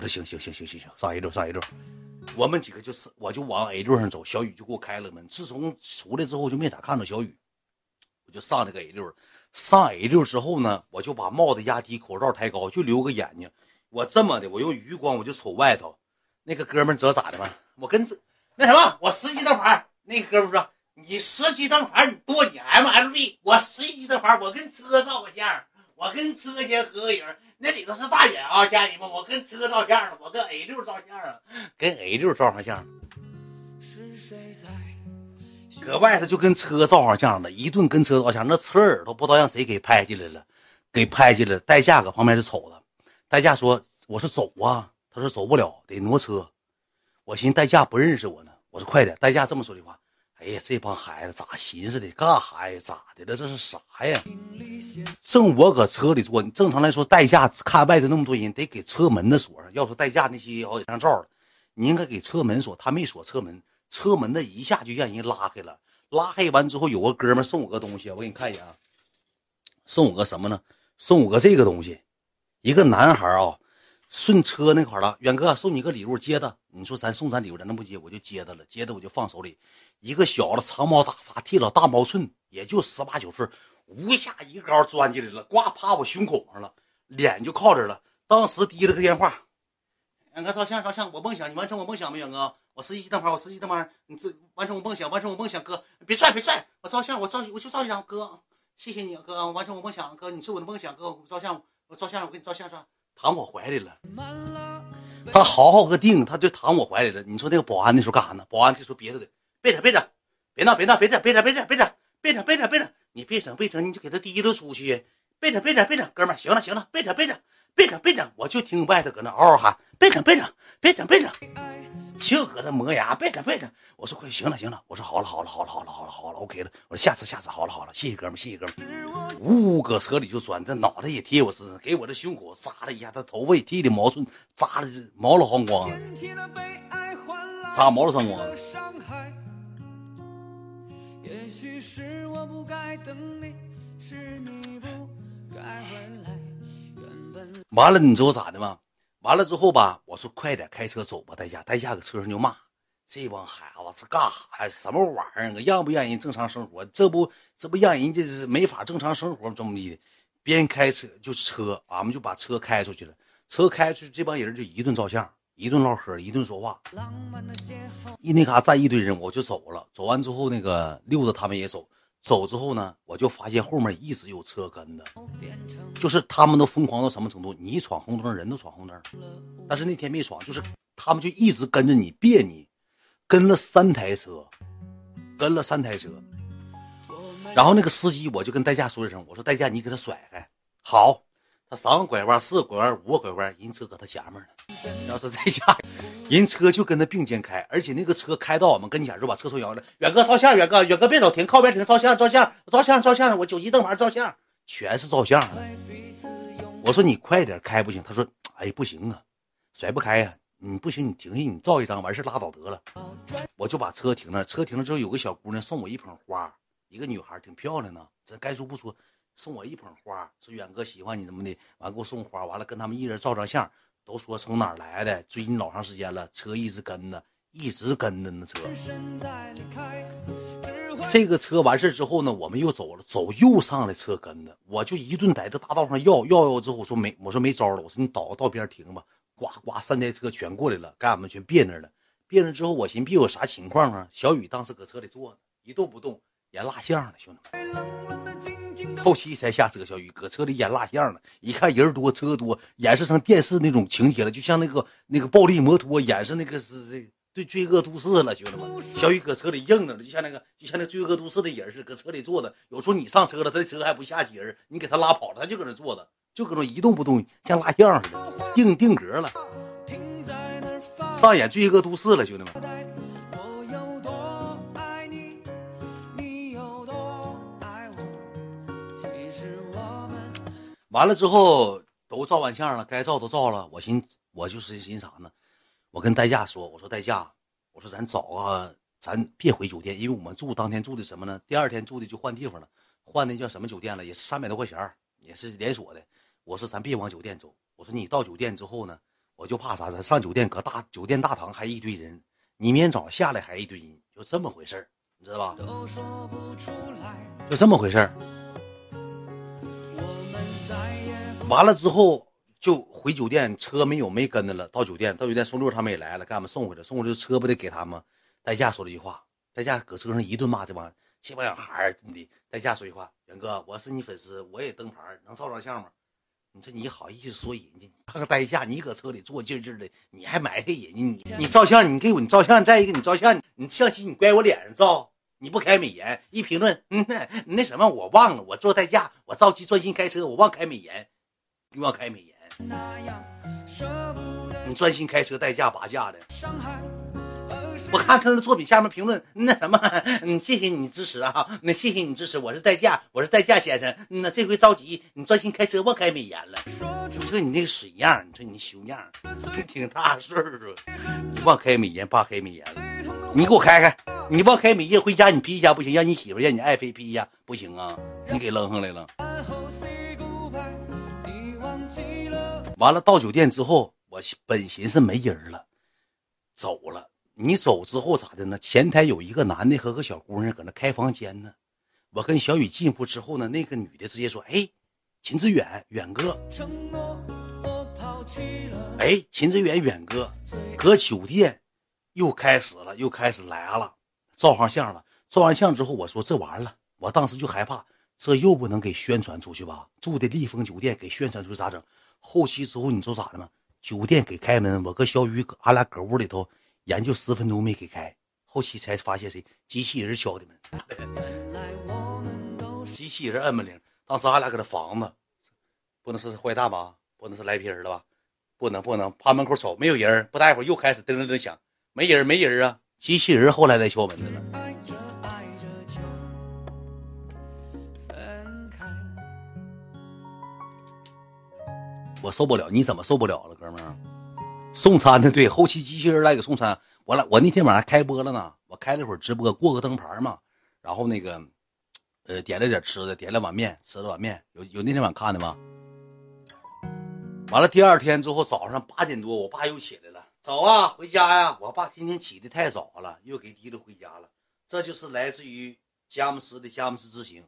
我说行行行行行行，上 A 六上 A 六。我们几个就是，我就往 A 六上走，小雨就给我开了门。自从出来之后，就没咋看着小雨，我就上那个 A 六。上 A 六之后呢，我就把帽子压低，口罩抬高，就留个眼睛。我这么的，我用余光我就瞅外头，那个哥们知道咋的吗？我跟那什么，我十级灯牌。那哥们说：“你十级灯牌，你多你 MLB，我十级灯牌，我跟车照个相，我跟车先合个影。那里头是大远啊，家人们，我跟车照相了，我跟 A 六照相了，跟 A 六照上相。搁外头就跟车照上相了，一顿跟车照相，那车耳朵不知道让谁给拍进来了，给拍进来了。代驾搁旁边就瞅着，代驾说：“我说走啊。”他说：“走不了，得挪车。”我寻思代驾不认识我呢，我说：“快点。”代驾这么说的话：“哎呀，这帮孩子咋寻思的？干啥呀？咋的了？这是啥呀？”正我搁车里坐，正常来说，代驾看外头那么多人，得给车门的锁上。要说代驾那些好几张照，你应该给车门锁，他没锁车门。车门的一下就让人拉开了，拉开完之后，有个哥们送我个东西，我给你看一眼啊，送我个什么呢？送我个这个东西，一个男孩啊，顺车那块了，远哥送你个礼物，接他。你说咱送咱礼物，咱能不接？我就接他了，接他我就放手里，一个小子长毛大碴，剃了大毛寸，也就十八九岁，无下一高钻进来了，呱趴我胸口上了，脸就靠这了，当时提了个电话，远哥照相照相，我梦想你完成我梦想没，远哥。我十一级灯牌，我十一级灯牌，你这完成我梦想，完成我梦想，哥，别拽，别拽，我照相，我照，我就照一张，哥，谢谢你，哥，完成我梦想，哥，你是我的梦想，哥，我照相，我照相，我给你照相，照，躺我怀里了，他好好个腚，他就躺我怀里了。你说那个保安那时候干啥呢？保安就说别的的，别整，别整，别闹，别闹，别整，别整，别整，别整，别整，别整，别整，你别整，别整，你就给他提溜出去，别整，别整，别整，哥们儿，行了，行了，别整，别整，别整，别整，我就听外头搁那嗷嗷喊，别整，别整，别整，别整。就搁那磨牙，别整别整。我说快行了行了，我说好了好了好了好了好了好了，OK 了。我说下次下次好了好了，谢谢哥们儿谢谢哥们儿。呜，搁车里就钻，这脑袋也贴我身上，给我这胸口扎了一下，他头发也剃的毛寸扎的毛了黄光了，扎毛了黄光。也许是我不该等你，是你不该回来。原本完了，你知道咋的吗？完了之后吧，我说快点开车走吧，代驾，代驾搁车上就骂这帮孩子是干啥呀？什么玩意儿？让不让人正常生活？这不这不让人家是没法正常生活，这么地的。边开车就车，俺们就把车开出去了。车开出去，这帮人就一顿照相，一顿唠嗑，一顿说话。一那嘎站一堆人，我就走了。走完之后，那个六子他们也走。走之后呢，我就发现后面一直有车跟着，就是他们都疯狂到什么程度？你闯红灯，人都闯红灯，但是那天没闯，就是他们就一直跟着你，别你，跟了三台车，跟了三台车。然后那个司机，我就跟代驾说一声，我说代驾，你给他甩开，好。他三个拐弯，四个拐弯，五个拐弯，人车搁他前面呢。要是在家，人车就跟他并肩开，而且那个车开到我们跟前就把车窗摇了。远哥照相，远哥，远哥别走，停靠边停，照相，照相，照相，照相。我九级灯牌照相，全是照相。我说你快点开不行？他说哎不行啊，甩不开呀。你不行，你停下，你照一张完事拉倒得了。我就把车停了，车停了之后有个小姑娘送我一捧花，一个女孩挺漂亮的，咱该说不说。送我一捧花，说远哥喜欢你怎么的，完给我送花，完了跟他们一人照张相，都说从哪儿来的，追你老长时间了，车一直跟着，一直跟着那车。这个车完事之后呢，我们又走了，走又上来车跟着，我就一顿在这大道上要要要之后，我说没，我说没招了，我说你倒道边停吧，呱呱三台车全过来了，给俺们全别那了，别那之后我寻思别有啥情况啊？小雨当时搁车里坐呢，一动不动，演蜡像呢，兄弟们。后期才下车，小雨搁车里演蜡像呢。一看人多车多，演示成电视那种情节了，就像那个那个暴力摩托演示那个是这对罪恶都市了，兄弟们。小雨搁车里硬着了，就像那个就像那罪恶都市的人似的，搁车里坐着。有时候你上车了，他的车还不下去人，你给他拉跑了，他就搁那坐着，就搁那一动不动，像蜡像似的，定定格了，上演罪恶都市了，兄弟们。完了之后都照完相了，该照都照了。我寻我就是寻啥呢？我跟代驾说：“我说代驾，我说咱找个，咱别回酒店，因为我们住当天住的什么呢？第二天住的就换地方了，换的叫什么酒店了？也是三百多块钱，也是连锁的。我说咱别往酒店走。我说你到酒店之后呢，我就怕啥？咱上酒店，搁大酒店大堂还一堆人，你明天早上下来还一堆人，就这么回事你知道吧？就这么回事完了之后就回酒店，车没有没跟着了。到酒店，到酒店，宋六他们也来了，给俺们送回来。送回来车不得给他们？代驾说了一句话，代驾搁车上一顿骂这帮这帮小孩儿，真的。代驾说一句话：“元哥，我是你粉丝，我也登牌，能照张相吗？”你说你好意思说人家？看看代驾，你搁车里坐劲劲的，你还埋汰人家？你你照相，你给我你照相。再一个，你照相，你相机你乖我脸上照，你不开美颜，一评论，嗯那那什么，我忘了，我坐代驾，我着急专心开车，我忘开美颜，你忘开美颜。你专心开车，代驾拔驾的。我看他的作品下面评论那什么，嗯，谢谢你支持啊，那谢谢你支持，我是代驾，我是代驾先生，那这回着急，你专心开车，忘开美颜了。你说你那个水样，你说你那熊样，挺大岁数，忘开美颜，爸开美颜了，你给我开开，你忘开美颜，回家你批一下不行，让你媳妇让你爱妃批一下不行啊，你给扔上来了。完了到酒店之后，我本寻思没人了，走了。你走之后咋的呢？前台有一个男的和个小姑娘搁那开房间呢。我跟小雨进屋之后呢，那个女的直接说：“哎，秦志远，远哥。”哎，秦志远，远哥，搁酒店又开始了，又开始来了，照上相了。照完相之后，我说这完了，我当时就害怕，这又不能给宣传出去吧？住的丽枫酒店给宣传出去咋整？后期之后你知道咋的吗？酒店给开门，我跟小雨搁俺俩搁屋里头。研究十分钟没给开，后期才发现谁机器人敲的门。机器人摁门铃，当时俺俩搁那房子，不能是坏蛋吧？不能是来皮人了吧？不能不能，趴门口瞅没有人，不大一会儿又开始噔噔噔响，没人没人啊！机器人后来来敲门的了。我受不了，你怎么受不了了，哥们儿？送餐的对，后期机器人来给送餐。我来，我那天晚上开播了呢，我开了会儿直播，过个灯牌嘛。然后那个，呃，点了点吃的，点了碗面，吃了碗面。有有那天晚上看的吗？完了，第二天之后早上八点多，我爸又起来了，走啊，回家呀。我爸今天起的太早了，又给提溜回家了。这就是来自于佳木斯的佳木斯之行。